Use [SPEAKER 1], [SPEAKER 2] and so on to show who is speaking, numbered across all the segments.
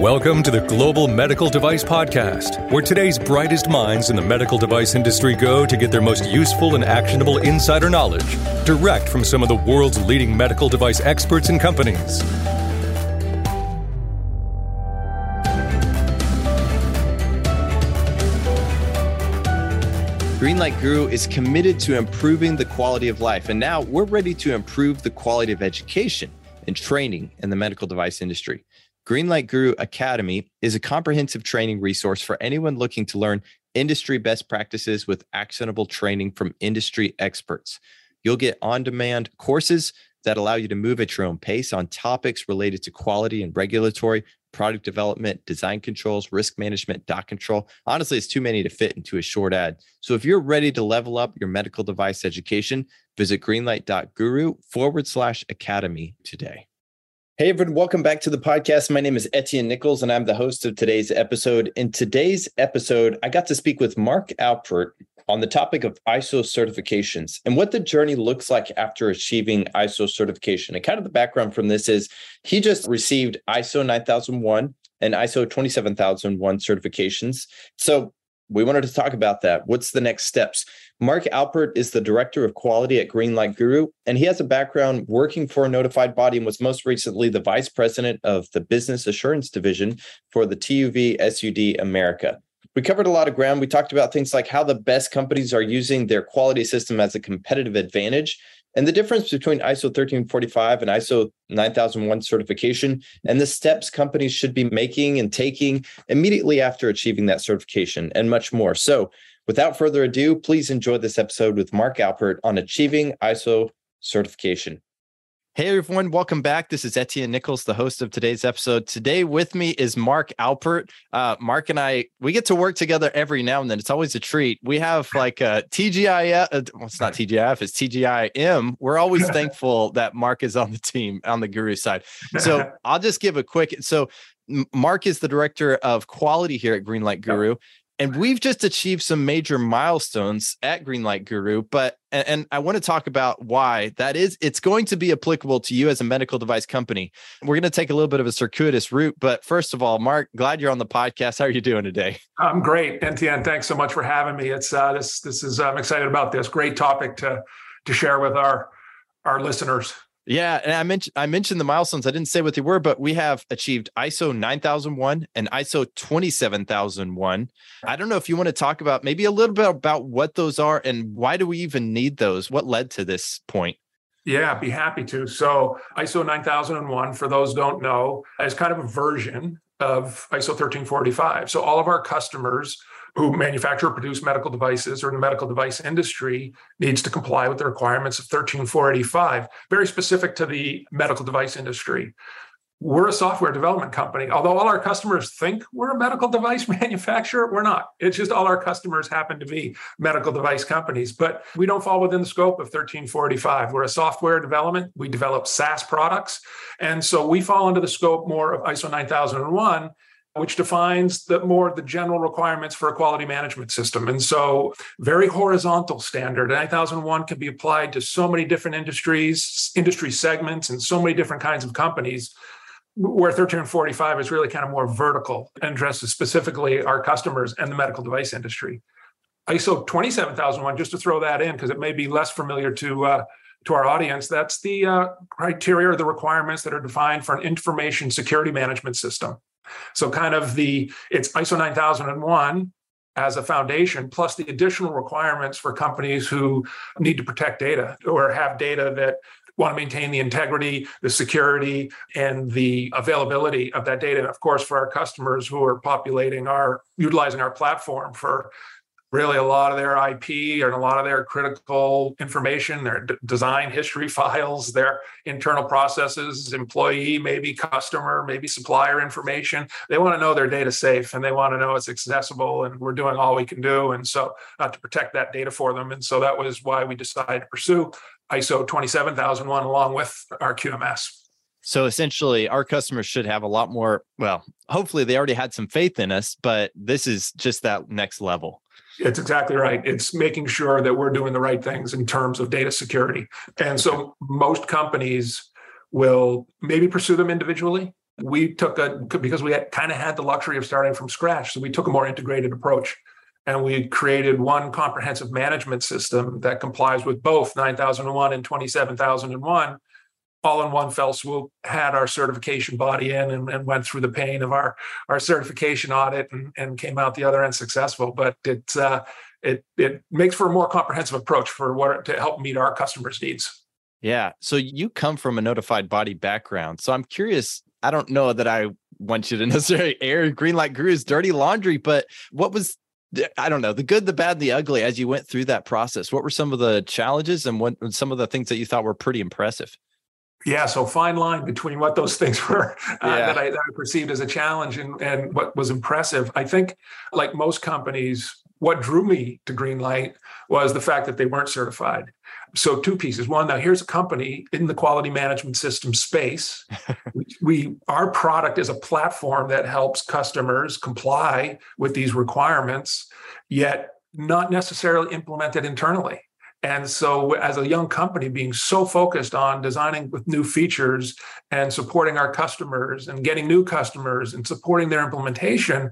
[SPEAKER 1] Welcome to the Global Medical Device Podcast, where today's brightest minds in the medical device industry go to get their most useful and actionable insider knowledge direct from some of the world's leading medical device experts and companies.
[SPEAKER 2] Greenlight Guru is committed to improving the quality of life, and now we're ready to improve the quality of education and training in the medical device industry. Greenlight Guru Academy is a comprehensive training resource for anyone looking to learn industry best practices with actionable training from industry experts. You'll get on demand courses that allow you to move at your own pace on topics related to quality and regulatory, product development, design controls, risk management, doc control. Honestly, it's too many to fit into a short ad. So if you're ready to level up your medical device education, visit greenlight.guru forward slash academy today. Hey, everyone, welcome back to the podcast. My name is Etienne Nichols, and I'm the host of today's episode. In today's episode, I got to speak with Mark Alpert on the topic of ISO certifications and what the journey looks like after achieving ISO certification. And kind of the background from this is he just received ISO 9001 and ISO 27001 certifications. So we wanted to talk about that. What's the next steps? Mark Alpert is the director of quality at Greenlight Guru, and he has a background working for a notified body and was most recently the vice president of the business assurance division for the TÜV SÜD America we covered a lot of ground. We talked about things like how the best companies are using their quality system as a competitive advantage and the difference between ISO 1345 and ISO 9001 certification and the steps companies should be making and taking immediately after achieving that certification and much more. So, without further ado, please enjoy this episode with Mark Alpert on achieving ISO certification. Hey everyone, welcome back. This is Etienne Nichols, the host of today's episode. Today with me is Mark Alpert. Uh, Mark and I, we get to work together every now and then. It's always a treat. We have like a TGIF, uh, well, it's not TGIF, it's TGIM. We're always thankful that Mark is on the team on the Guru side. So I'll just give a quick. So Mark is the director of quality here at Greenlight Guru. And we've just achieved some major milestones at Greenlight Guru, but and, and, I want to talk about why that is. It's going to be applicable to you as a medical device company. We're going to take a little bit of a circuitous route, but first of all, Mark, glad you're on the podcast. How are you doing today?
[SPEAKER 3] I'm great, Etienne. Thanks so much for having me. It's uh, this this is I'm excited about this great topic to to share with our our listeners.
[SPEAKER 2] Yeah, and I mentioned I mentioned the milestones. I didn't say what they were, but we have achieved ISO 9001 and ISO 27001. I don't know if you want to talk about maybe a little bit about what those are and why do we even need those? What led to this point?
[SPEAKER 3] Yeah, be happy to. So, ISO 9001 for those don't know is kind of a version of ISO 1345. So all of our customers who manufacture or produce medical devices or in the medical device industry needs to comply with the requirements of 13485, very specific to the medical device industry. We're a software development company. Although all our customers think we're a medical device manufacturer, we're not. It's just all our customers happen to be medical device companies, but we don't fall within the scope of 13485. We're a software development. We develop SaaS products. And so we fall into the scope more of ISO 9001 which defines the more the general requirements for a quality management system. And so very horizontal standard. 9001 can be applied to so many different industries, industry segments, and so many different kinds of companies. Where 1345 is really kind of more vertical and addresses specifically our customers and the medical device industry. ISO 27001, just to throw that in, because it may be less familiar to uh, to our audience, that's the uh, criteria or the requirements that are defined for an information security management system. So kind of the it's ISO 9001 as a foundation, plus the additional requirements for companies who need to protect data or have data that want to maintain the integrity, the security, and the availability of that data. And of course, for our customers who are populating our, utilizing our platform for really a lot of their IP and a lot of their critical information, their d- design history files, their internal processes, employee, maybe customer, maybe supplier information. They want to know their data safe and they want to know it's accessible and we're doing all we can do. And so uh, to protect that data for them. And so that was why we decided to pursue ISO 27001 along with our QMS.
[SPEAKER 2] So essentially, our customers should have a lot more. Well, hopefully, they already had some faith in us, but this is just that next level.
[SPEAKER 3] It's exactly right. It's making sure that we're doing the right things in terms of data security. And so most companies will maybe pursue them individually we took a because we kind of had the luxury of starting from scratch so we took a more integrated approach and we created one comprehensive management system that complies with both 9001 and 27001 all in one fell swoop had our certification body in and, and went through the pain of our our certification audit and, and came out the other end successful but it uh, it it makes for a more comprehensive approach for what to help meet our customers needs
[SPEAKER 2] yeah so you come from a notified body background so i'm curious i don't know that i want you to necessarily air Greenlight Guru's dirty laundry but what was I don't know the good, the bad, the ugly as you went through that process. What were some of the challenges and what some of the things that you thought were pretty impressive?
[SPEAKER 3] Yeah, so fine line between what those things were uh, yeah. that, I, that, I, perceived as a challenge and, and what was impressive. I think, like most companies, what drew me to Greenlight was the fact that they weren't certified. So, two pieces. One, now here's a company in the quality management system space. we our product is a platform that helps customers comply with these requirements, yet not necessarily implemented internally. And so, as a young company, being so focused on designing with new features and supporting our customers and getting new customers and supporting their implementation,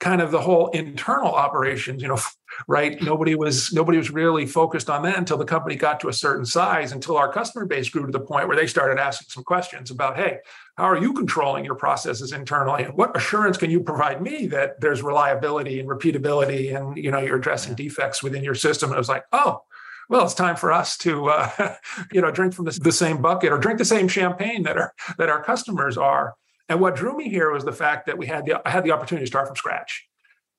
[SPEAKER 3] kind of the whole internal operations, you know, right? Nobody was nobody was really focused on that until the company got to a certain size, until our customer base grew to the point where they started asking some questions about, hey, how are you controlling your processes internally? And what assurance can you provide me that there's reliability and repeatability and you know you're addressing defects within your system? And it was like, oh, well, it's time for us to, uh, you know, drink from the, the same bucket or drink the same champagne that our that our customers are. And what drew me here was the fact that we had the I had the opportunity to start from scratch.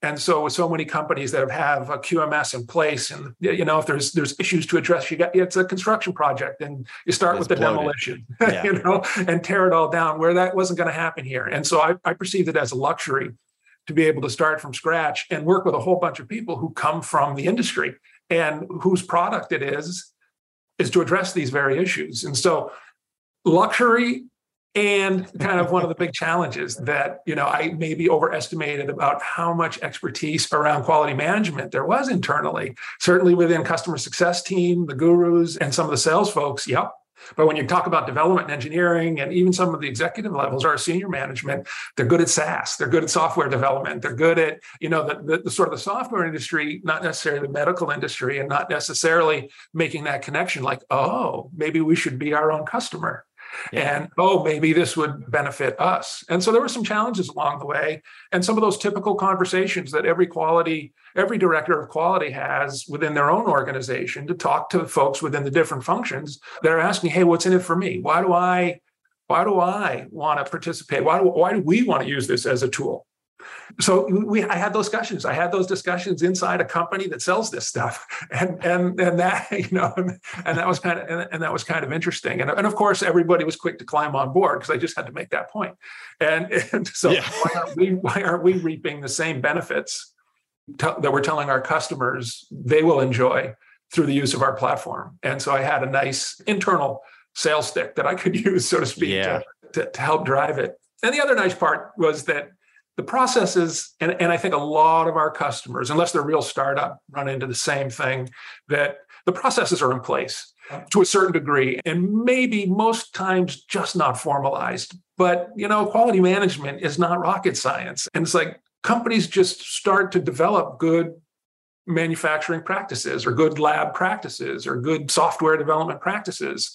[SPEAKER 3] And so, with so many companies that have a QMS in place, and you know, if there's there's issues to address, you got it's a construction project, and you start with the bloated. demolition, yeah. you know, and tear it all down. Where that wasn't going to happen here, and so I, I perceived it as a luxury to be able to start from scratch and work with a whole bunch of people who come from the industry and whose product it is is to address these very issues. And so luxury and kind of one of the big challenges that you know i maybe overestimated about how much expertise around quality management there was internally certainly within customer success team the gurus and some of the sales folks. Yep but when you talk about development and engineering and even some of the executive levels or senior management, they're good at SaaS. They're good at software development. They're good at, you know, the, the, the, sort of the software industry, not necessarily the medical industry, and not necessarily making that connection like, oh, maybe we should be our own customer. And oh, maybe this would benefit us. And so there were some challenges along the way. And some of those typical conversations that every quality, every director of quality has within their own organization to talk to folks within the different functions that are asking, hey, what's in it for me? Why do I why do I want to participate? Why do, why do we want to use this as a tool? So we I had those discussions. I had those discussions inside a company that sells this stuff, and and and that you know, and, and that was kind of and, and, that was kind of interesting. And, and of course, everybody was quick to climb on board because I just had to make that point. And and so yeah. why aren't we why aren't we reaping the same benefits to, that we're telling our customers they will enjoy through the use of our platform? And so I had a nice internal sales stick that I could use, so to speak, yeah. to, to, to help drive it. And the other nice part was that the processes, and, and I think a lot of our customers, unless they're real startup, run into the same thing that the processes are in place to a certain degree and maybe most times just not formalized. But you know quality management is not rocket science and it's like companies just start to develop good manufacturing practices or good lab practices or good software development practices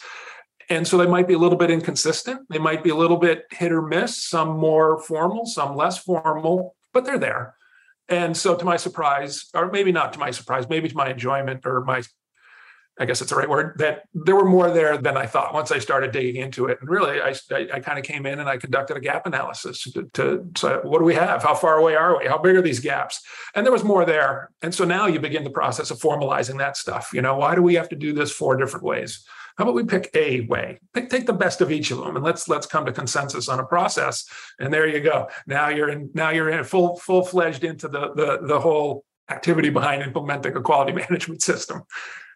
[SPEAKER 3] and so they might be a little bit inconsistent. They might be a little bit hit or miss, some more formal, some less formal, but they're there. And so, to my surprise, or maybe not to my surprise, maybe to my enjoyment or my, I guess it's the right word, that there were more there than I thought once I started digging into it. And really, I, I, I kind of came in and I conducted a gap analysis to, to what do we have? How far away are we? How big are these gaps? And there was more there. And so now you begin the process of formalizing that stuff. You know, why do we have to do this four different ways? How about we pick a way? Pick, take the best of each of them, and let's let's come to consensus on a process. And there you go. Now you're in. Now you're in full full fledged into the the the whole activity behind implementing a quality management system.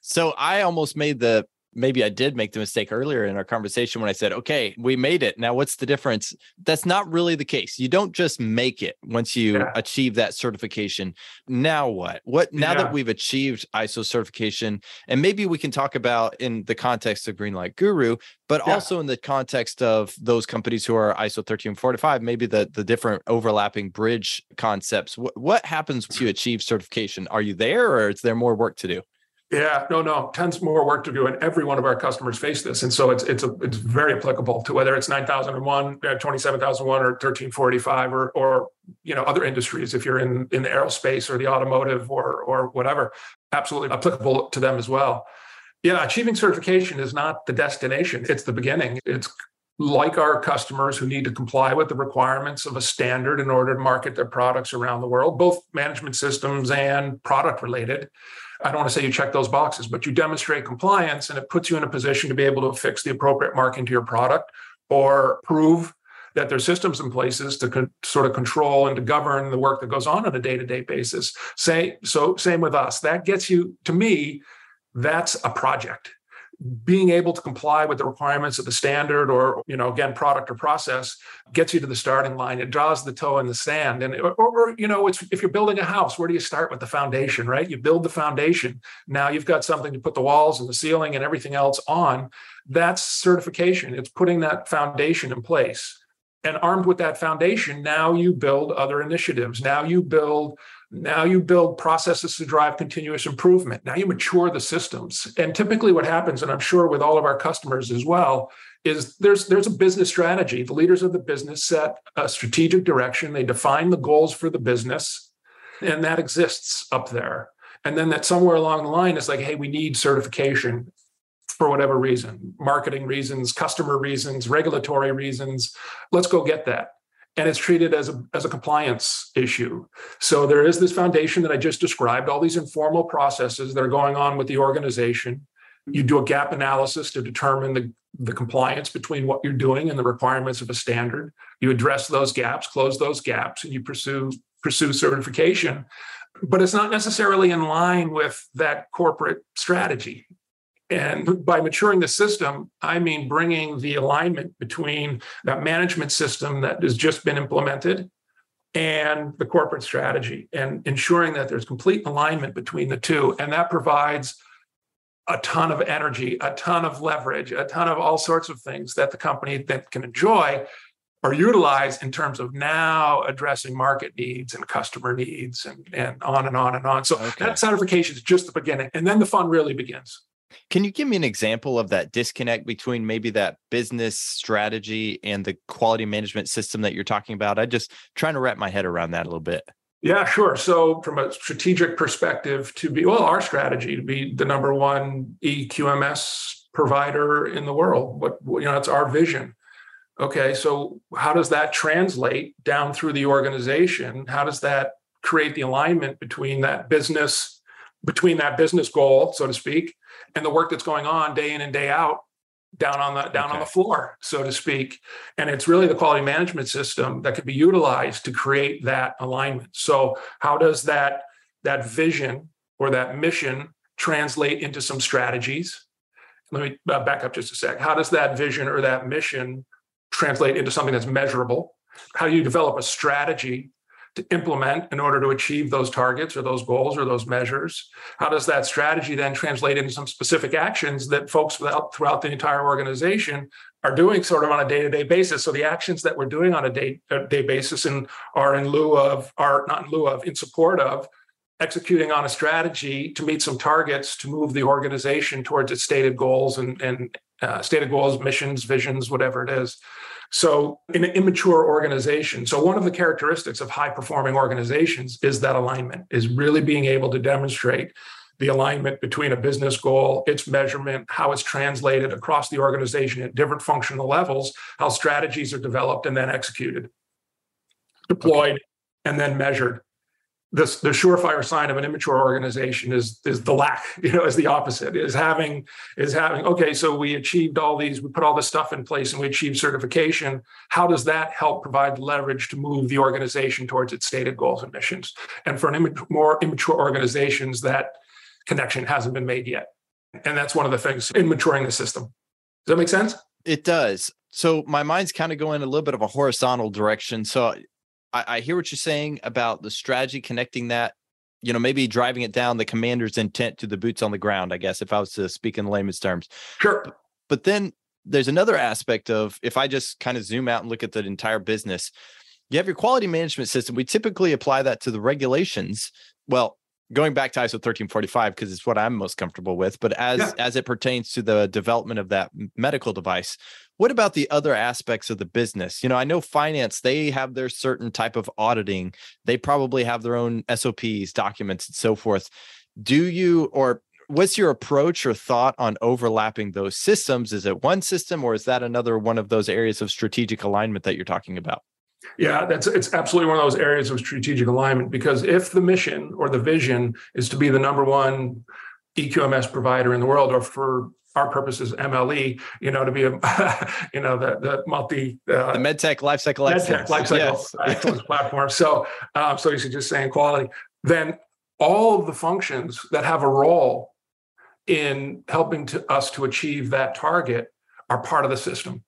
[SPEAKER 2] So I almost made the maybe I did make the mistake earlier in our conversation when I said, okay, we made it. Now, what's the difference? That's not really the case. You don't just make it once you yeah. achieve that certification. Now, what? What now yeah. that we've achieved ISO certification, and maybe we can talk about in the context of Greenlight Guru, but yeah. also in the context of those companies who are ISO 1345, maybe the, the different overlapping bridge concepts. What, what happens to you achieve certification? Are you there or is there more work to do?
[SPEAKER 3] Yeah, no, no, tons more work to do, and every one of our customers face this, and so it's it's a, it's very applicable to whether it's nine thousand and one, uh, twenty seven thousand one, or thirteen forty five, or or you know other industries. If you're in in the aerospace or the automotive or or whatever, absolutely applicable to them as well. Yeah, achieving certification is not the destination; it's the beginning. It's like our customers who need to comply with the requirements of a standard in order to market their products around the world, both management systems and product related I don't want to say you check those boxes, but you demonstrate compliance and it puts you in a position to be able to affix the appropriate marking to your product or prove that there's systems in places to con- sort of control and to govern the work that goes on on a day-to-day basis. Say so same with us. That gets you to me that's a project being able to comply with the requirements of the standard or you know again product or process gets you to the starting line. It draws the toe in the sand. And or, or you know it's if you're building a house where do you start with the foundation right? You build the foundation. Now you've got something to put the walls and the ceiling and everything else on. That's certification. It's putting that foundation in place. And armed with that foundation now you build other initiatives. Now you build now you build processes to drive continuous improvement. Now you mature the systems. And typically what happens, and I'm sure with all of our customers as well, is there's there's a business strategy. The leaders of the business set a strategic direction. They define the goals for the business, and that exists up there. And then that somewhere along the line is like, hey, we need certification for whatever reason, marketing reasons, customer reasons, regulatory reasons. Let's go get that and it's treated as a, as a compliance issue. So there is this foundation that I just described, all these informal processes that are going on with the organization. You do a gap analysis to determine the, the compliance between what you're doing and the requirements of a standard. You address those gaps, close those gaps, and you pursue pursue certification. But it's not necessarily in line with that corporate strategy. And by maturing the system, I mean bringing the alignment between that management system that has just been implemented and the corporate strategy and ensuring that there's complete alignment between the two. And that provides a ton of energy, a ton of leverage, a ton of all sorts of things that the company that can enjoy or utilize in terms of now addressing market needs and customer needs and, and on and on and on. So okay. that certification is just the beginning. And then the fun really begins.
[SPEAKER 2] Can you give me an example of that disconnect between maybe that business strategy and the quality management system that you're talking about? I just trying to wrap my head around that a little bit.
[SPEAKER 3] Yeah, sure. So, from a strategic perspective, to be, well, our strategy to be the number one EQMS provider in the world, what, you know, that's our vision. Okay, so how does that translate down through the organization? How does that create the alignment between that business, between that business goal, so to speak, and the work that's going on day in and day out down on the down okay. on the floor so to speak. And it's really the quality management system that could be utilized to create that alignment. So how does that that vision or that mission translate into some strategies? Let me uh, back up just a sec. How does that vision or that mission translate into something that's measurable? How do you develop a strategy to implement in order to achieve those targets or those goals or those measures? How does that strategy then translate into some specific actions that folks throughout, the entire organization are doing sort of on a day-to-day basis? So the actions that we're doing on a day, a day basis and are in lieu of, are not in lieu of, in support of executing on a strategy to meet some targets to move the organization towards its stated goals and, and uh, stated goals, missions, visions, whatever it is. So, in an immature organization, so one of the characteristics of high performing organizations is that alignment, is really being able to demonstrate the alignment between a business goal, its measurement, how it's translated across the organization at different functional levels, how strategies are developed and then executed, deployed, okay. and then measured the surefire sign of an immature organization is is the lack you know is the opposite is having is having okay so we achieved all these we put all this stuff in place and we achieved certification how does that help provide leverage to move the organization towards its stated goals and missions and for an more immature organizations that connection hasn't been made yet And that's one of the things in maturing the system. Does that make sense?
[SPEAKER 2] It does. So my mind's kind of going a little bit of a horizontal direction. So I, I hear what you're saying about the strategy connecting that you know, maybe driving it down the commander's intent to the boots on the ground, I guess, if I was to speak in layman's terms.
[SPEAKER 3] Sure.
[SPEAKER 2] But, but then there's another aspect of if I just kind of zoom out and look at the entire business, you have your quality management system. We typically apply that to the regulations. Well, going back to ISO 1345 because it's what I'm most comfortable with, but as yeah. as it pertains to the development of that medical device, what about the other aspects of the business? You know, I know finance, they have their certain type of auditing. They probably have their own SOPs, documents and so forth. Do you or what's your approach or thought on overlapping those systems? Is it one system or is that another one of those areas of strategic alignment that you're talking about?
[SPEAKER 3] Yeah, that's it's absolutely one of those areas of strategic alignment because if the mission or the vision is to be the number one EQMS provider in the world, or for our purposes MLE, you know, to be a you know the the multi
[SPEAKER 2] uh, the MedTech lifecycle
[SPEAKER 3] excellence, MedTech lifecycle yes. excellence platform. So um, so you should just saying quality. Then all of the functions that have a role in helping to us to achieve that target are part of the system.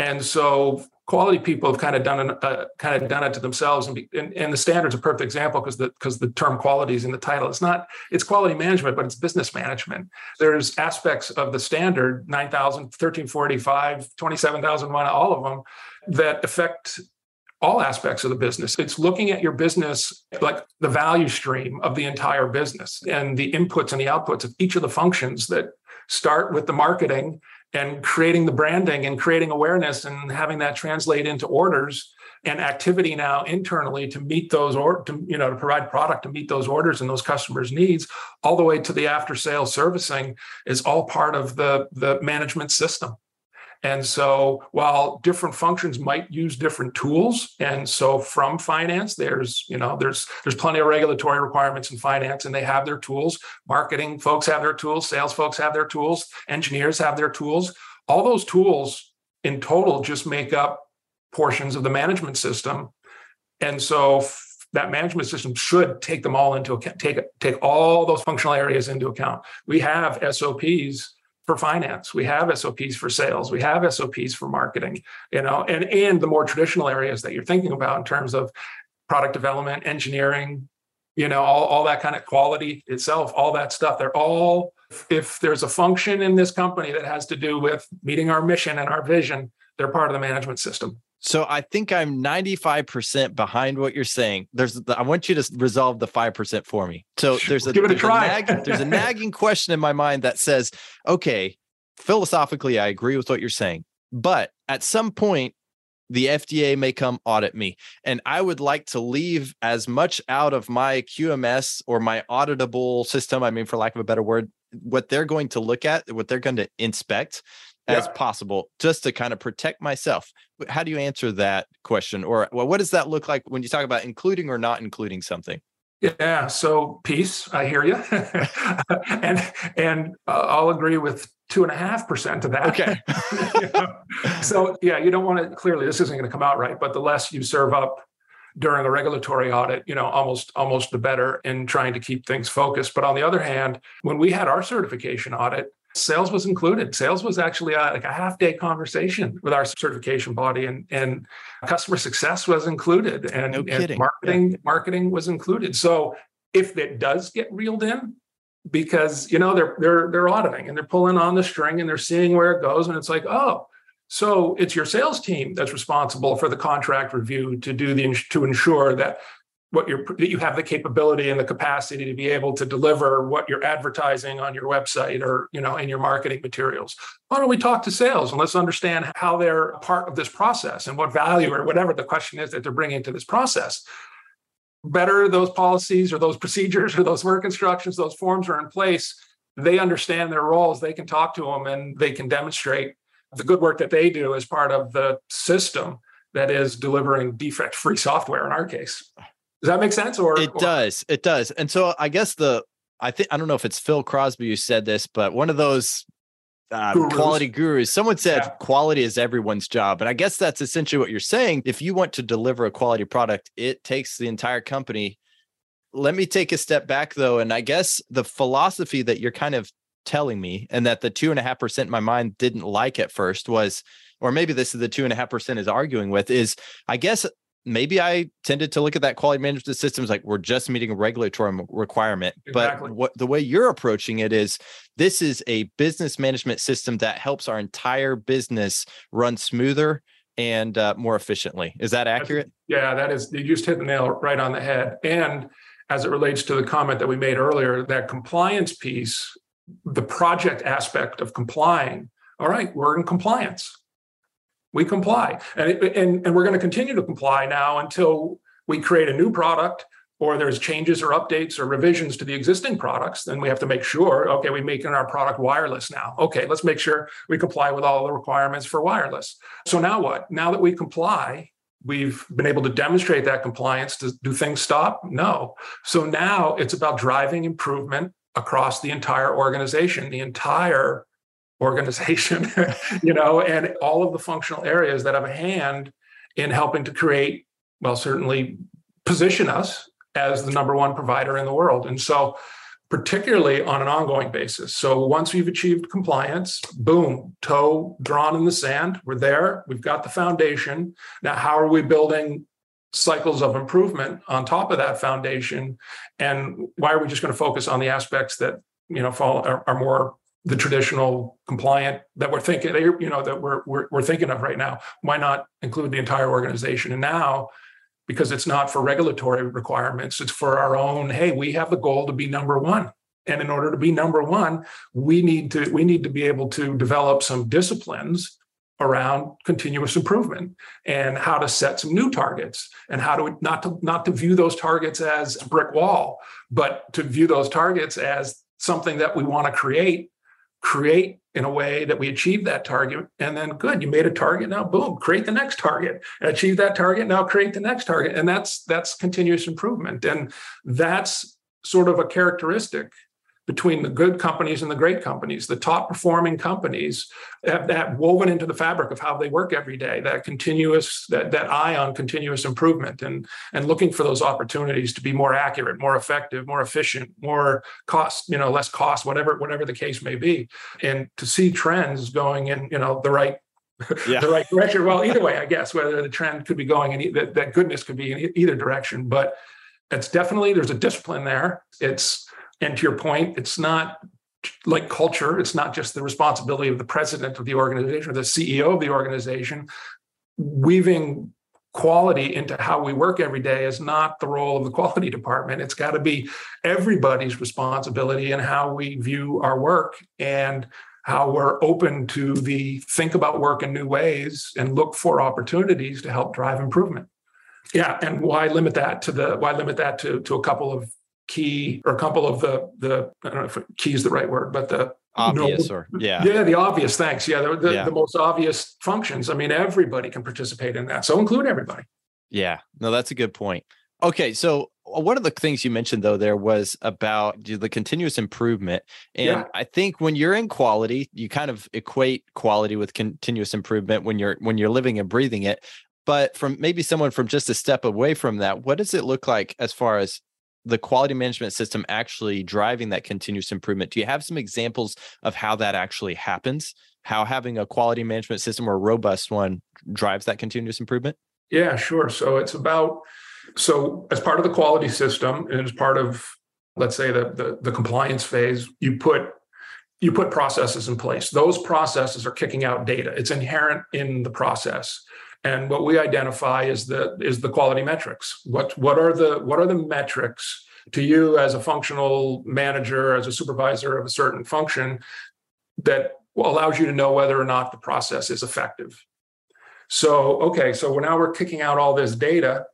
[SPEAKER 3] And so quality people have kind of done uh, kind of done it to themselves and, be, and, and the standard's a perfect example because the because the term quality is in the title it's not it's quality management but it's business management there's aspects of the standard 9000 1345 27001 all of them that affect all aspects of the business. It's looking at your business like the value stream of the entire business and the inputs and the outputs of each of the functions that start with the marketing and creating the branding and creating awareness and having that translate into orders and activity now internally to meet those or to you know to provide product to meet those orders and those customers needs all the way to the after sales servicing is all part of the the management system and so while different functions might use different tools, and so from finance, there's, you know, there's there's plenty of regulatory requirements in finance, and they have their tools. Marketing folks have their tools, sales folks have their tools, engineers have their tools. All those tools in total just make up portions of the management system. And so that management system should take them all into account, take take all those functional areas into account. We have SOPs for finance. We have sops for sales. We have sops for marketing you know and and the more traditional areas that you're thinking about in terms of product development engineering you know all, all that kind of quality itself all that stuff they're all if there's a function in this company that has to do with meeting our mission and our vision they're part of the management system
[SPEAKER 2] so I think I'm 95% behind what you're saying. There's I want you to resolve the 5% for me. So there's a,
[SPEAKER 3] Give it
[SPEAKER 2] a,
[SPEAKER 3] try.
[SPEAKER 2] A nag, there's a nagging question in my mind that says, okay, philosophically I agree with what you're saying. But at some point the FDA may come audit me and I would like to leave as much out of my QMS or my auditable system, I mean for lack of a better word, what they're going to look at, what they're going to inspect as yeah. possible just to kind of protect myself. How do you answer that question? Or well, what does that look like when you talk about including or not including something?
[SPEAKER 3] Yeah, so peace, I hear you, and and uh, I'll agree with two and a half percent of that.
[SPEAKER 2] Okay.
[SPEAKER 3] you know? So yeah, you don't want to. Clearly, this isn't going to come out right, but the less you serve up during a regulatory audit, you know, almost almost the better in trying to keep things focused. But on the other hand, when we had our certification audit, sales was included. Sales was actually a, like a half day conversation with our certification body and and customer success was included and,
[SPEAKER 2] no
[SPEAKER 3] and marketing yeah. marketing was included. So if it does get reeled in because you know they're they're they're auditing and they're pulling on the string and they're seeing where it goes and it's like oh so it's your sales team that's responsible for the contract review to do the to ensure that what you're that you have the capability and the capacity to be able to deliver what you're advertising on your website or you know in your marketing materials. Why don't we talk to sales and let's understand how they're part of this process and what value or whatever the question is that they're bringing to this process. Better those policies or those procedures or those work instructions those forms are in place. They understand their roles. They can talk to them and they can demonstrate the good work that they do as part of the system that is delivering defect free software in our case does that make sense? Or
[SPEAKER 2] it
[SPEAKER 3] or?
[SPEAKER 2] does. It does. And so I guess the I think I don't know if it's Phil Crosby who said this, but one of those uh, gurus. quality gurus. Someone said yeah. quality is everyone's job. And I guess that's essentially what you're saying. If you want to deliver a quality product, it takes the entire company. Let me take a step back though. And I guess the philosophy that you're kind of telling me, and that the two and a half percent in my mind didn't like at first was, or maybe this is the two and a half percent is arguing with, is I guess maybe I tended to look at that quality management systems like we're just meeting a regulatory requirement. Exactly. But what the way you're approaching it is this is a business management system that helps our entire business run smoother and uh, more efficiently. Is that accurate?
[SPEAKER 3] Yeah, that is. You just hit the nail right on the head. And as it relates to the comment that we made earlier, that compliance piece, the project aspect of complying. All right, we're in compliance we comply. And, and, and we're going to continue to comply now until we create a new product or there's changes or updates or revisions to the existing products then we have to make sure okay we're making our product wireless now. Okay let's make sure we comply with all the requirements for wireless. So now what? Now that we comply we've been able to demonstrate that compliance. Do things stop? No. So now it's about driving improvement across the entire organization the entire organization, you know, and all of the functional areas that have a hand in helping to create, well, certainly position us as the number one provider in the world. And so, particularly on an ongoing basis. So, once we've achieved compliance, boom, toe drawn in the sand, we're there, we've got the foundation. Now, how are we building? cycles of improvement on top of that foundation and why are we just going to focus on the aspects that you know fall are, are more the traditional compliant that we're thinking you know that we're, we're we're thinking of right now. Why not include the entire organization? And now because it's not for regulatory requirements it's for our own hey we have the goal to be number 1 and in order to be number 1 we need to we need to be able to develop some disciplines around continuous improvement and how to set some new targets and how to not to not to view those targets as a brick wall but to view those targets as something that we want to create create in a way that we achieve that target and then good you made a target now boom create the next target. Achieve that target now create the next target. And that's that's continuous improvement. And that's sort of a characteristic between the good companies and the great companies. The top performing companies have that woven into the fabric of how they work every day, that continuous, that, that eye on continuous improvement and, and looking for those opportunities to be more accurate, more effective, more efficient, more cost, you know, less cost, whatever, whatever the case may be. And to see trends going in, you know, the right yeah. the right direction. Well, either way, I guess whether the trend could be going in that, that goodness could be in either direction, but it's definitely there's a discipline there. It's and to your point, it's not like culture. It's not just the responsibility of the president of the organization or the CEO of the organization. Weaving quality into how we work every day is not the role of the quality department. It's got to be everybody's responsibility in how we view our work and how we're open to the think about work in new ways and look for opportunities to help drive improvement. Yeah, and why limit that to the why limit that to to a couple of key or a couple of the the I don't know if key is the right word, but the
[SPEAKER 2] obvious or yeah.
[SPEAKER 3] Yeah the obvious thanks. Yeah the, the, yeah. the, most obvious functions. I mean everybody can participate in that so include everybody.
[SPEAKER 2] Yeah no that's a good point. Okay so uh, one of the things you mentioned though there was about the continuous improvement and yeah. i think when you're in quality you kind of equate quality with continuous improvement when you're when you're living and breathing it but from maybe someone from just a step away from that what does it look like as far as the quality management system actually driving that continuous improvement? Do you have some examples of how that actually happens? How having a quality management system or robust one drives that continuous improvement?
[SPEAKER 3] Yeah sure. So it's about so as part of the quality system and as part of let's say the, the, the compliance phase you put you put processes in place. Those processes are kicking out data. It's inherent in the process and what we identify is the is the quality metrics. What what are the what are the metrics to you as a functional manager, as a supervisor of a certain function that allows you to know whether or not the process is effective. So, okay, so now we're kicking out all this data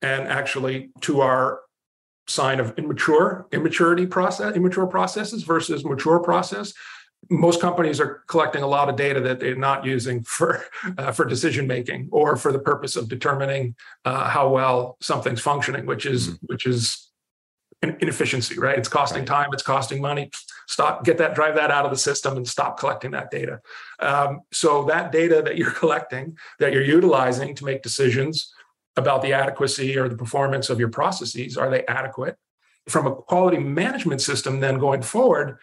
[SPEAKER 3] and actually to our sign of immature immaturity process immature processes versus mature process most companies are collecting a lot of data that they're not using for uh, for decision making or for the purpose of determining uh, how well something's functioning, which is mm-hmm. which is an inefficiency, right? It's costing right. time, it's costing money. Stop, get that, drive that out of the system, and stop collecting that data. Um, so that data that you're collecting, that you're utilizing to make decisions about the adequacy or the performance of your processes, are they adequate? From a quality management system, then going forward,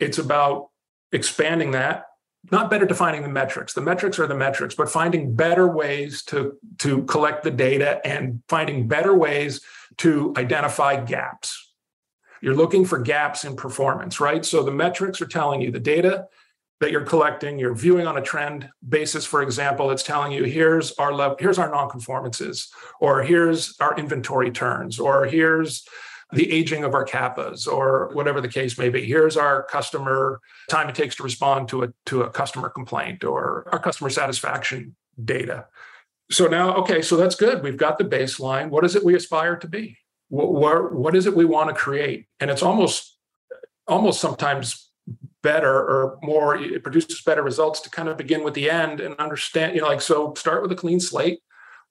[SPEAKER 3] it's about expanding that not better defining the metrics. The metrics are the metrics but finding better ways to to collect the data and finding better ways to identify gaps. You're looking for gaps in performance right? So the metrics are telling you the data that you're collecting you're viewing on a trend basis for example it's telling you here's our level here's our nonconformances or here's our inventory turns or here's the aging of our CAPAs or whatever the case may be. Here's our customer time it takes to respond to a to a customer complaint or our customer satisfaction data. So now, okay, so that's good. We've got the baseline. What is it we aspire to be? What, what, what is it we want to create? And it's almost almost sometimes better or more it produces better results to kind of begin with the end and understand you know like so start with a clean slate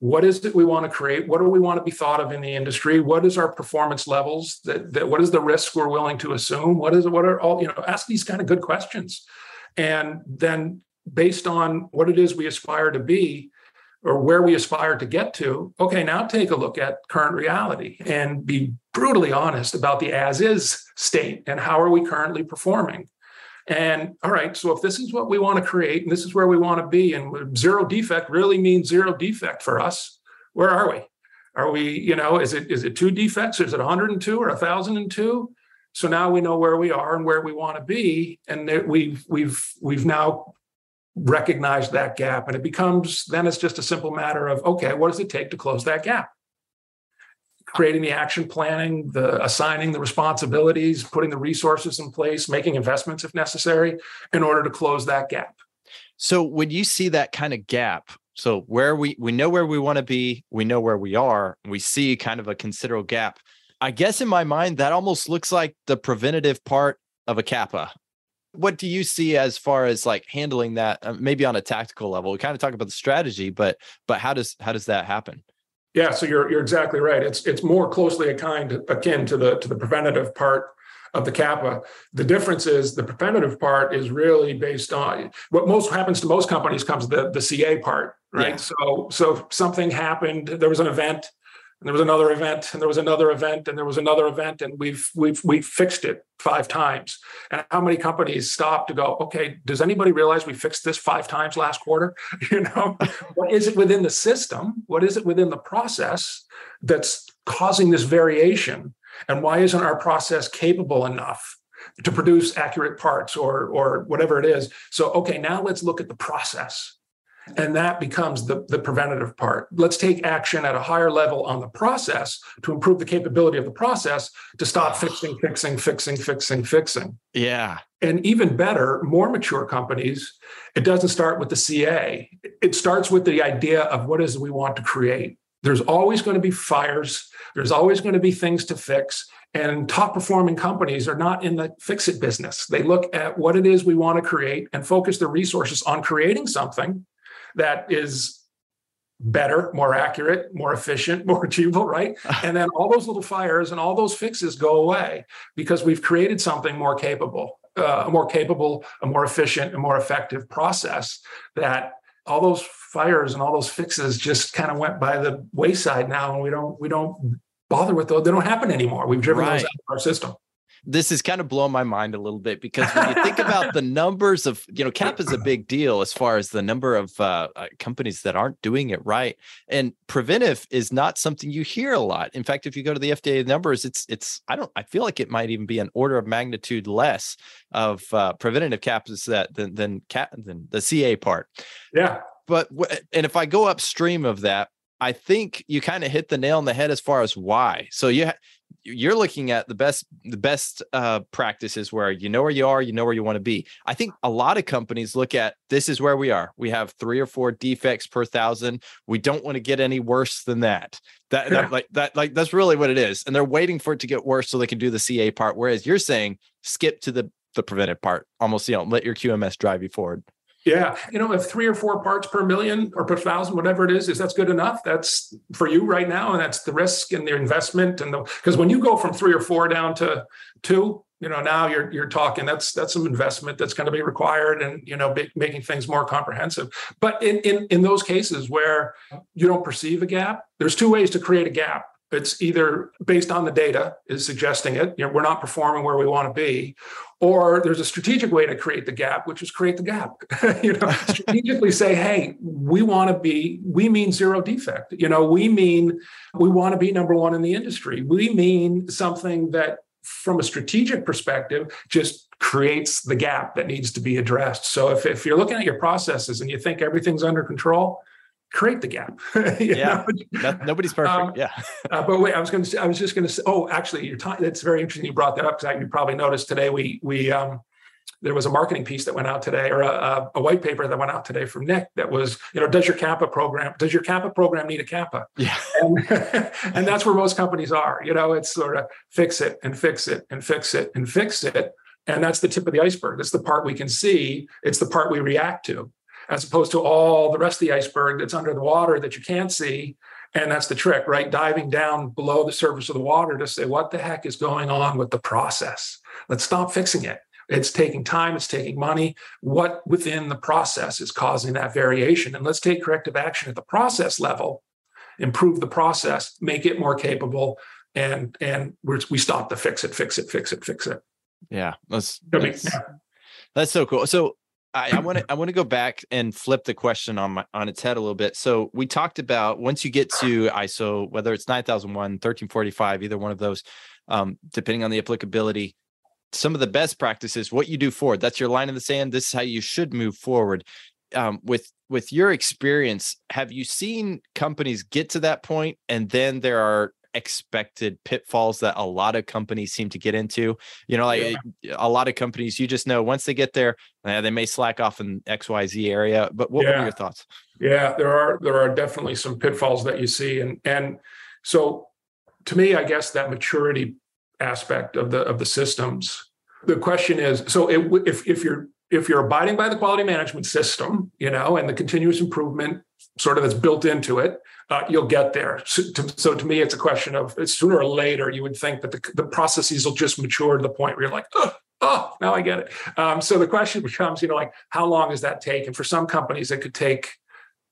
[SPEAKER 3] what is it we want to create? What do we want to be thought of in the industry? What is our performance levels that, that what is the risk we're willing to assume? What is what are all you know ask these kind of good questions. And then based on what it is we aspire to be or where we aspire to get to okay now take a look at current reality and be brutally honest about the as is state and how are we currently performing and all right, so if this is what we want to create and this is where we want to be, and zero defect really means zero defect for us, where are we? Are we, you know, is it is it two defects? Is it 102 or 1002? So now we know where we are and where we want to be, and we've we've we've now recognized that gap, and it becomes then it's just a simple matter of okay, what does it take to close that gap? Creating the action planning, the assigning the responsibilities, putting the resources in place, making investments if necessary in order to close that gap.
[SPEAKER 2] So when you see that kind of gap, so where we we know where we want to be, we know where we are, we see kind of a considerable gap. I guess in my mind that almost looks like the preventative part of a CAPA. What do you see as far as like handling that uh, maybe on a tactical level? We kind of talk about the strategy, but but how does how does that happen?
[SPEAKER 3] Yeah, so you're you're exactly right. It's it's more closely kind akin to the to the preventative part of the CAPA. The difference is the preventative part is really based on what most happens to most companies comes the the CA part, right? Yeah. So so something happened, there was an event, and there was another event and there was another event and there was another event and we've we've we've fixed it five times. And how many companies stop to go okay does anybody realize we fixed this five times last quarter? You know? What is it within the system? What is it within the process that's causing this variation? And why isn't our process capable enough to produce accurate parts or or whatever it is? So okay now let's look at the process and that becomes the, the preventative part. Let's take action at a higher level on the process to improve the capability of the process to stop ah. fixing, fixing, fixing, fixing, fixing.
[SPEAKER 2] Yeah.
[SPEAKER 3] And even better, more mature companies, it doesn't start with the CA. It starts with the idea of what is it we want to create. There's always going to be fires, there's always going to be things to fix. And top performing companies are not in the fix it business. They look at what it is we want to create and focus their resources on creating something that is better, more accurate, more efficient, more achievable, right? and then all those little fires and all those fixes go away because we've created something more capable, uh, a more capable, a more efficient, a more effective process that all those fires and all those fixes just kind of went by the wayside now and we don't we don't bother with those they don't happen anymore we've driven right. those out of our system
[SPEAKER 2] this is kind of blowing my mind a little bit because when you think about the numbers of you know cap is a big deal as far as the number of uh, uh, companies that aren't doing it right and preventive is not something you hear a lot. In fact if you go to the fda numbers it's it's i don't i feel like it might even be an order of magnitude less of uh, preventative caps that than than cap than the ca part.
[SPEAKER 3] Yeah.
[SPEAKER 2] But and if i go upstream of that I think you kind of hit the nail on the head as far as why. So you ha- you're looking at the best the best uh, practices where you know where you are, you know where you want to be. I think a lot of companies look at this is where we are. We have three or four defects per thousand. We don't want to get any worse than that. That, that like that like that's really what it is, and they're waiting for it to get worse so they can do the CA part. Whereas you're saying skip to the the preventive part. Almost you know let your QMS drive you forward.
[SPEAKER 3] Yeah. You know, if three or four parts per million or per thousand, whatever it is, is that's good enough. That's for you right now. And that's the risk and the investment. And the because when you go from three or four down to two, you know, now you're you're talking that's that's some investment that's going to be required and you know making things more comprehensive. But in, in in those cases where you don't perceive a gap, there's two ways to create a gap it's either based on the data is suggesting it, you know, we're not performing where we want to be, or there's a strategic way to create the gap, which is create the gap. you know, strategically say, hey, we want to be, we mean zero defect. You know, we mean we want to be number one in the industry. We mean something that from a strategic perspective just creates the gap that needs to be addressed. So if, if you're looking at your processes and you think everything's under control, create the gap.
[SPEAKER 2] yeah, nobody's perfect. Um, yeah.
[SPEAKER 3] uh, but wait, I was going to. I was just going to say. Oh, actually, you're talking. It's very interesting you brought that up because you probably noticed today we we um, there was a marketing piece that went out today or a, a, white paper that went out today from Nick that was you know does your CAPA program does your CAPA program need a CAPA?
[SPEAKER 2] Yeah.
[SPEAKER 3] And, and that's where most companies are. You know, it's sort of fix it and fix it and fix it and fix it. And that's the tip of the iceberg. It's the part we can see. It's the part we react to as opposed to all the rest of the iceberg that's under the water that you can't see. And that's the trick, right? Diving down below the surface of the water to say, what the heck is going on with the process? Let's stop fixing it. It's taking time, it's taking money. What within the process is causing that variation? And let's take corrective action at the process level, improve the process, make it more capable, and and we stop the fix it, fix it, fix it, fix it.
[SPEAKER 2] Yeah, that's that's, that's so cool. So I want to I want to go back and flip the question on my on its head a little bit. So we talked about once you get to ISO, whether it's 9001, 1345, either one of those, um, depending on the applicability, some of the best practices, what you do forward. That's your line in the sand. This is how you should move forward. Um, with with your experience, have you seen companies get to that point and then there are expected pitfalls that a lot of companies seem to get into. You know, like yeah. a lot of companies, you just know once they get there, uh, they may slack off in XYZ area. But what yeah. your thoughts?
[SPEAKER 3] Yeah, there are there are definitely some pitfalls that you see. And and so to me, I guess that maturity aspect of the of the systems. The question is, so it, if if you're if you're abiding by the quality management system, you know, and the continuous improvement sort of that's built into it, uh, you'll get there. So to, so to, me, it's a question of sooner or later, you would think that the, the processes will just mature to the point where you're like, oh, oh now I get it. Um, so the question becomes, you know, like how long does that take? And for some companies, it could take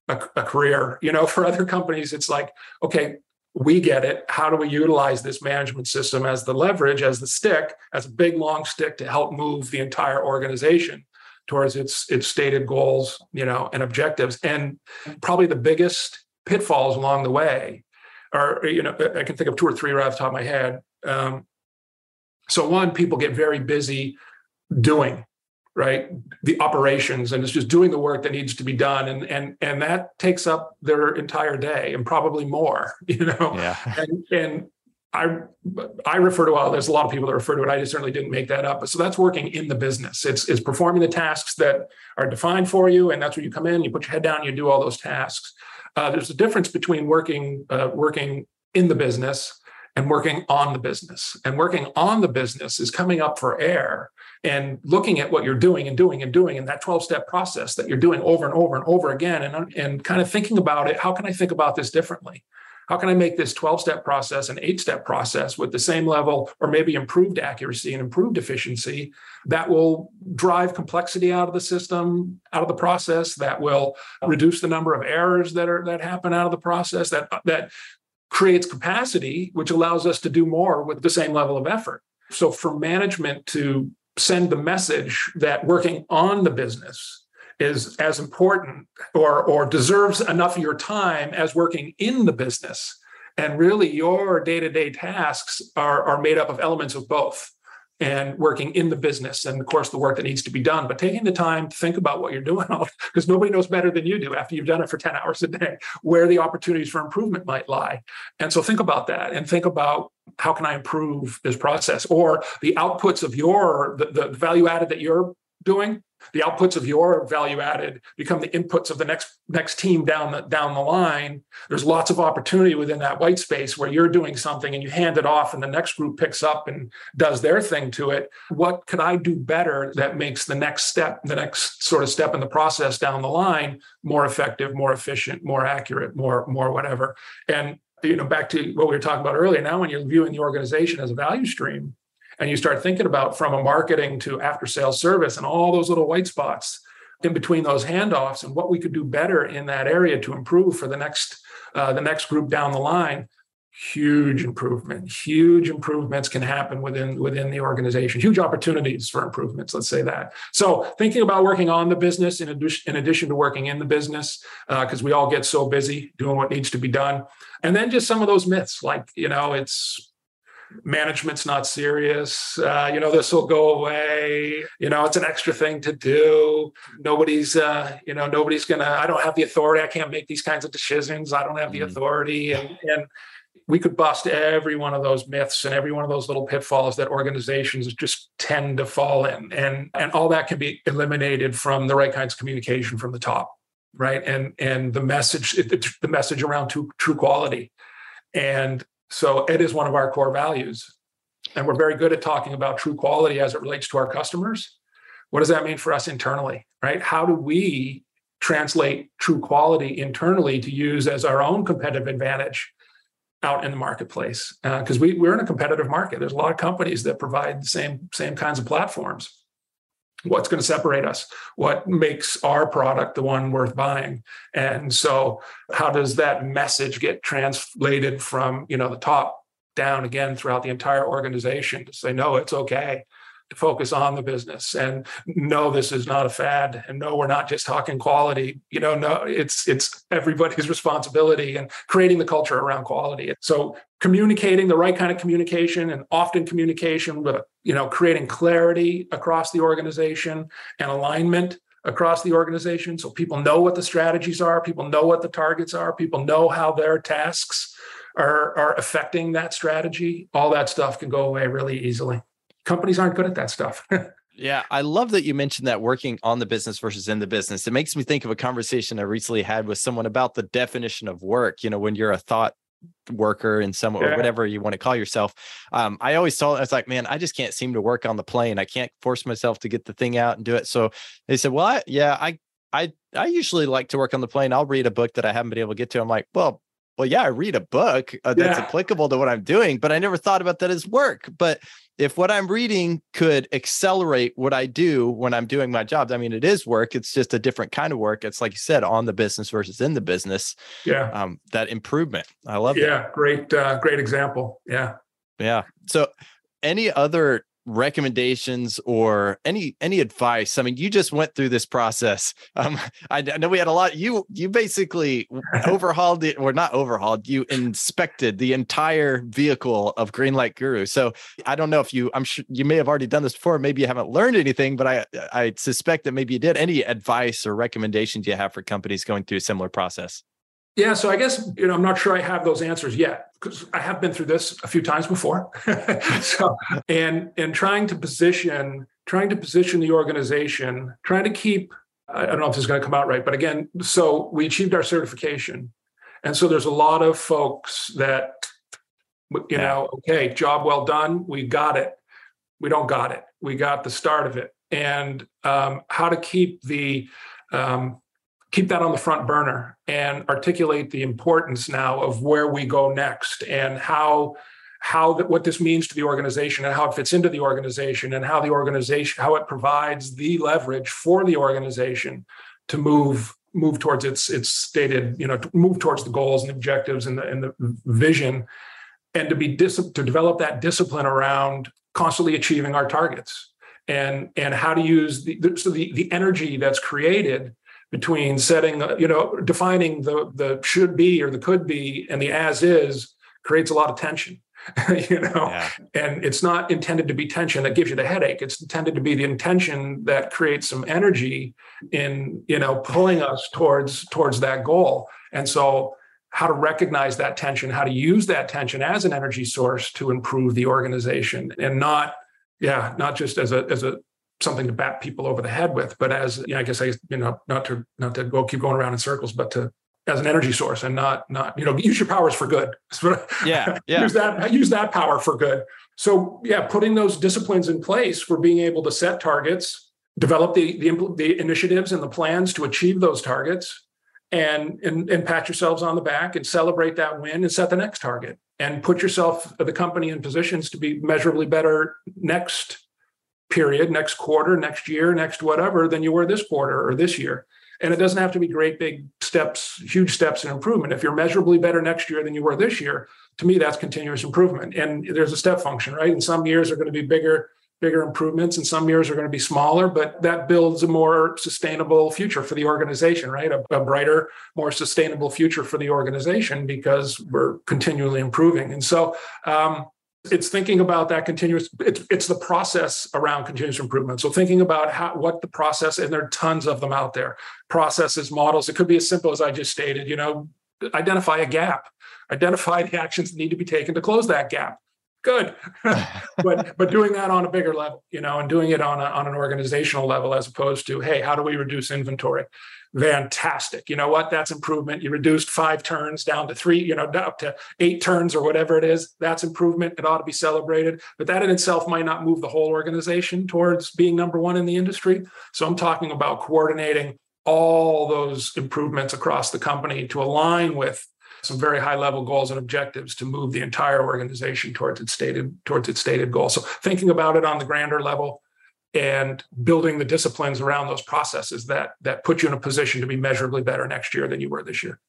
[SPEAKER 3] a, a career. You know, for other companies, it's like, okay, we get it. How do we utilize this management system as the leverage, as the stick, as a big long stick to help move the entire organization towards its its stated goals, you know, and objectives. And probably the biggest pitfalls along the way are, you know, I can think of two or three right off the top of my head. Um, so one, people get very busy doing right the operations and it's just doing the work that needs to be done and and and that takes up their entire day and probably more you know
[SPEAKER 2] yeah.
[SPEAKER 3] and and I I refer to well, there's a lot of people that refer to it. I just certainly didn't make that up. But so that's working in the business. It's it's performing the tasks that are defined for you, and that's where you come in. You put your head down, you do all those tasks. Uh, there's a difference between working uh, working in the business and working on the business. And working on the business is coming up for air and looking at what you're doing and doing and doing in that 12 step process that you're doing over and over and over again, and and kind of thinking about it. How can I think about this differently? How can I make this 12 step process an eight step process with the same level or maybe improved accuracy and improved efficiency that will drive complexity out of the system, out of the process, that will reduce the number of errors that are that happen out of the process, that that creates capacity, which allows us to do more with the same level of effort. So for management to send the message that working on the business is as important or or deserves enough of your time as working in the business. And really your day-to-day tasks are, are made up of elements of both and working in the business and of course the work that needs to be done but taking the time to think about what you're doing because nobody knows better than you do after you've done it for 10 hours a day where the opportunities for improvement might lie. And so think about that and think about how can i improve this process or the outputs of your the, the value added that you're doing the outputs of your value added become the inputs of the next next team down the down the line. There's lots of opportunity within that white space where you're doing something and you hand it off and the next group picks up and does their thing to it. What could i do better that makes the next step the next sort of step in the process down the line more effective more efficient more accurate more more whatever? And you know back to what we were talking about earlier now when you're viewing the organization as a value stream and you start thinking about from a marketing to after sales service and all those little white spots in between those handoffs and what we could do better in that area to improve for the next uh, the next group down the line huge improvement. Huge improvements can happen within within the organization. Huge opportunities for improvements let's say that. So thinking about working on the business in addition in addition to working in the business because uh, we all get so busy doing what needs to be done. And then just some of those myths like you know it's management's not serious. Uh, you know this will go away. You know it's an extra thing to do. Nobody's uh, you know nobody's gonna i don't have the authority. I can't make these kinds of decisions. I don't have the mm. authority. And, and we could bust every one of those myths and every one of those little pitfalls that organizations just tend to fall in. And and all that can be eliminated from the right kinds of communication from the top right? And and the message the message around true, true quality. And so it is one of our core values. And we're very good at talking about true quality as it relates to our customers. What does that mean for us internally, right? How do we translate true quality internally to use as our own competitive advantage out in the marketplace? Because uh, we, we're in a competitive market. There's a lot of companies that provide the same, same kinds of platforms what's going to separate us? What makes our product the one worth buying? And so how does that message get translated from you know the top down again throughout the entire organization to say no it's okay focus on the business and no this is not a fad and no we're not just talking quality. You know no it's it's everybody's responsibility and creating the culture around quality. So communicating the right kind of communication and often communication with you know creating clarity across the organization and alignment across the organization. So people know what the strategies are people know what the targets are people know how their tasks are, are affecting that strategy. All that stuff can go away really easily companies aren't good at that stuff.
[SPEAKER 2] yeah, I love that you mentioned that working on the business versus in the business. It makes me think of a conversation I recently had with someone about the definition of work. You know, when you're a thought worker in some yeah. or whatever you want to call yourself. Um, I always told I was like, man, I just can't seem to work on the plane. I can't force myself to get the thing out and do it. So they said, well, I, yeah, I, I, I usually like to work on the plane. I'll read a book that I haven't been able to get to. I'm like, well, well, yeah, I read a book uh, that's yeah. applicable to what I'm doing, but I never thought about that as work. But if what I'm reading could accelerate what I do when I'm doing my job, I mean, it is work. It's just a different kind of work. It's like you said, on the business versus in the business.
[SPEAKER 3] Yeah.
[SPEAKER 2] Um, that improvement. I love
[SPEAKER 3] yeah,
[SPEAKER 2] that.
[SPEAKER 3] great, uh, great example. Yeah.
[SPEAKER 2] Yeah. So any other recommendations or any any advice? I mean you just went through this process. Um i know we had a lot you you basically overhauled it or not overhauled you inspected the entire vehicle of greenlight guru. So i don't know if you i'm sure you may have already done this before maybe you haven't learned anything but i i suspect that maybe you did. Any advice or recommendations you have for companies going through a similar process
[SPEAKER 3] yeah, so I guess you know I'm not sure I have those answers yet because I have been through this a few times before. so and and trying to position trying to position the organization, trying to keep I don't know if this is going to come out right, but again, so we achieved our certification. And so there's a lot of folks that you know, okay, job well done, we got it. We don't got it. We got the start of it. And um, how to keep the um, keep that on the front burner and articulate the importance now of where we go next and how how that what this means to the organization and how it fits into the organization and how the organization how it provides the leverage for the organization to move move towards its its stated you know move towards the goals and objectives and the and the vision and to be dis- to develop that discipline around constantly achieving our targets. And and how to use the so the, the energy that's created between setting, you know, defining the the should be or the could be and the as is creates a lot of tension. you know, yeah. and it's not intended to be tension that gives you the headache. It's intended to be the intention that creates some energy in, you know, pulling us towards towards that goal. And so how to recognize that tension, how to use that tension as an energy source to improve the organization and not yeah, not just as a as a something to bat people over the head with, but as you know, I guess I you know not to not to go keep going around in circles, but to as an energy source and not not you know use your powers for good.
[SPEAKER 2] Yeah, yeah.
[SPEAKER 3] use that use that power for good. So yeah, putting those disciplines in place for being able to set targets, develop the the, the initiatives and the plans to achieve those targets, and, and and pat yourselves on the back and celebrate that win and set the next target and put yourself the company in positions to be measurably better next period, next quarter, next year, next whatever, than you were this quarter or this year. And it doesn't have to be great big steps, huge steps in improvement. If you're measurably better next year than you were this year, to me, that's continuous improvement. And there's a step function, right? And some years are going to be bigger, bigger improvements, and some years are going to be smaller, but that builds a more sustainable future for the organization, right? A, a brighter, more sustainable future for the organization because we're continually improving. And so, um, it's thinking about that continuous it's, it's the process around continuous improvement. So thinking about how what the process and there are tons of them out there. Processes models it could be as simple as i just stated you know identify a gap. Identify the actions that need to be taken to close that gap good. But but doing that on a bigger level you know and doing it on a, on an organizational level as opposed to hey how do we reduce inventory? Fantastic. You know what? That's improvement. You reduced five turns down to three you know up to eight turns or whatever it is. That's improvement. It ought to be celebrated. But that in itself might not move the whole organization towards being number one in the industry. So i'm talking about coordinating all those improvements across the company to align with some very high level goals and objectives to move the entire organization towards its stated towards its stated goal. So thinking about it on the grander level and building the disciplines around those processes that that put you in a position to be measurably better next year than you were this year.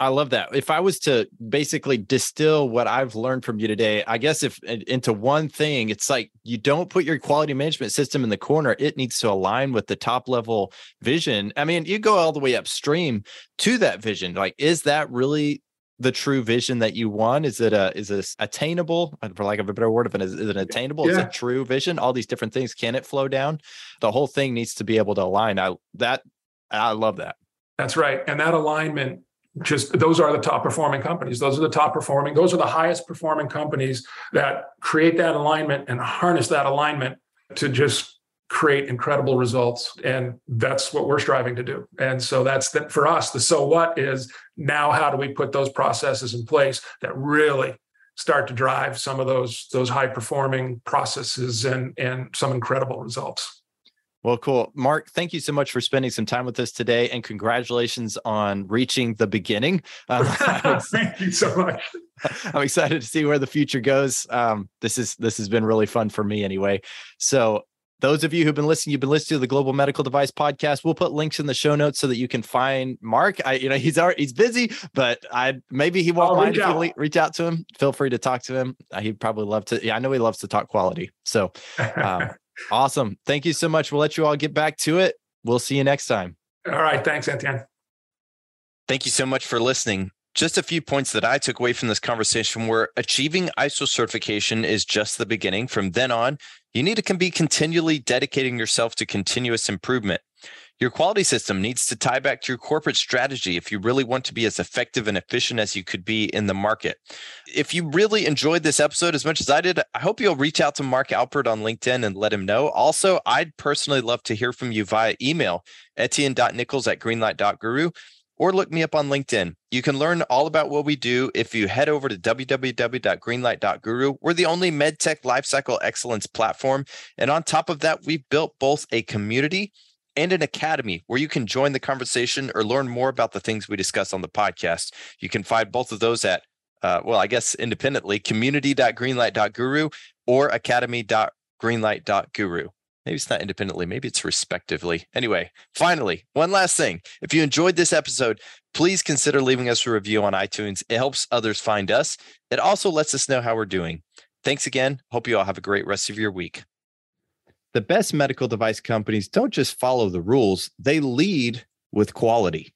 [SPEAKER 2] I love that. If I was to basically distill what I've learned from you today, I guess if into one thing, it's like you don't put your quality management system in the corner. It needs to align with the top level vision. I mean, you go all the way upstream to that vision. Like, is that really the true vision that you want? Is it a is it attainable? For lack of a better word, if it is, is it attainable? Yeah. Is it true vision? All these different things. Can it flow down? The whole thing needs to be able to align. I that I love that.
[SPEAKER 3] That's right. And that alignment just those are the top performing companies. Those are the top performing those are the highest performing companies that create that alignment and harness that alignment to just create incredible results. And that's what we're striving to do. And so that's that for us the so what is now how do we put those processes in place that really start to drive some of those those high performing processes and and some incredible results
[SPEAKER 2] well cool mark thank you so much for spending some time with us today and congratulations on reaching the beginning
[SPEAKER 3] um, thank you so much
[SPEAKER 2] i'm excited to see where the future goes um, this is this has been really fun for me anyway so those of you who've been listening, you've been listening to the Global Medical Device Podcast. We'll put links in the show notes so that you can find Mark. I, you know, he's already he's busy, but I maybe he won't I'll mind if out. you reach out to him. Feel free to talk to him. Uh, he'd probably love to. Yeah, I know he loves to talk quality. So, um, awesome. Thank you so much. We'll let you all get back to it. We'll see you next time.
[SPEAKER 3] All right. Thanks, Etienne.
[SPEAKER 2] Thank you so much for listening. Just a few points that I took away from this conversation were achieving ISO certification is just the beginning. From then on, you need to be continually dedicating yourself to continuous improvement. Your quality system needs to tie back to your corporate strategy if you really want to be as effective and efficient as you could be in the market. If you really enjoyed this episode as much as I did, I hope you'll reach out to Mark Alpert on LinkedIn and let him know. Also, I'd personally love to hear from you via email, etienne.nichols at greenlight.guru or look me up on LinkedIn. You can learn all about what we do if you head over to www.greenlight.guru. We're the only medtech lifecycle excellence platform. And on top of that, we've built both a community and an academy where you can join the conversation or learn more about the things we discuss on the podcast. You can find both of those at, uh, well, I guess independently, community.greenlight.guru or academy.greenlight.guru. Maybe it's not independently, maybe it's respectively. Anyway, finally, one last thing. If you enjoyed this episode, please consider leaving us a review on iTunes. It helps others find us. It also lets us know how we're doing. Thanks again. Hope you all have a great rest of your week. The best medical device companies don't just follow the rules, they lead with quality.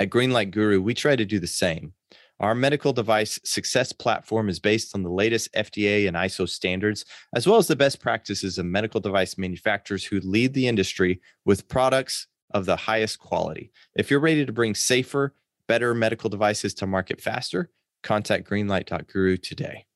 [SPEAKER 2] At Greenlight Guru, we try to do the same. Our medical device success platform is based on the latest FDA and ISO standards, as well as the best practices of medical device manufacturers who lead the industry with products of the highest quality. If you're ready to bring safer, better medical devices to market faster, contact greenlight.guru today.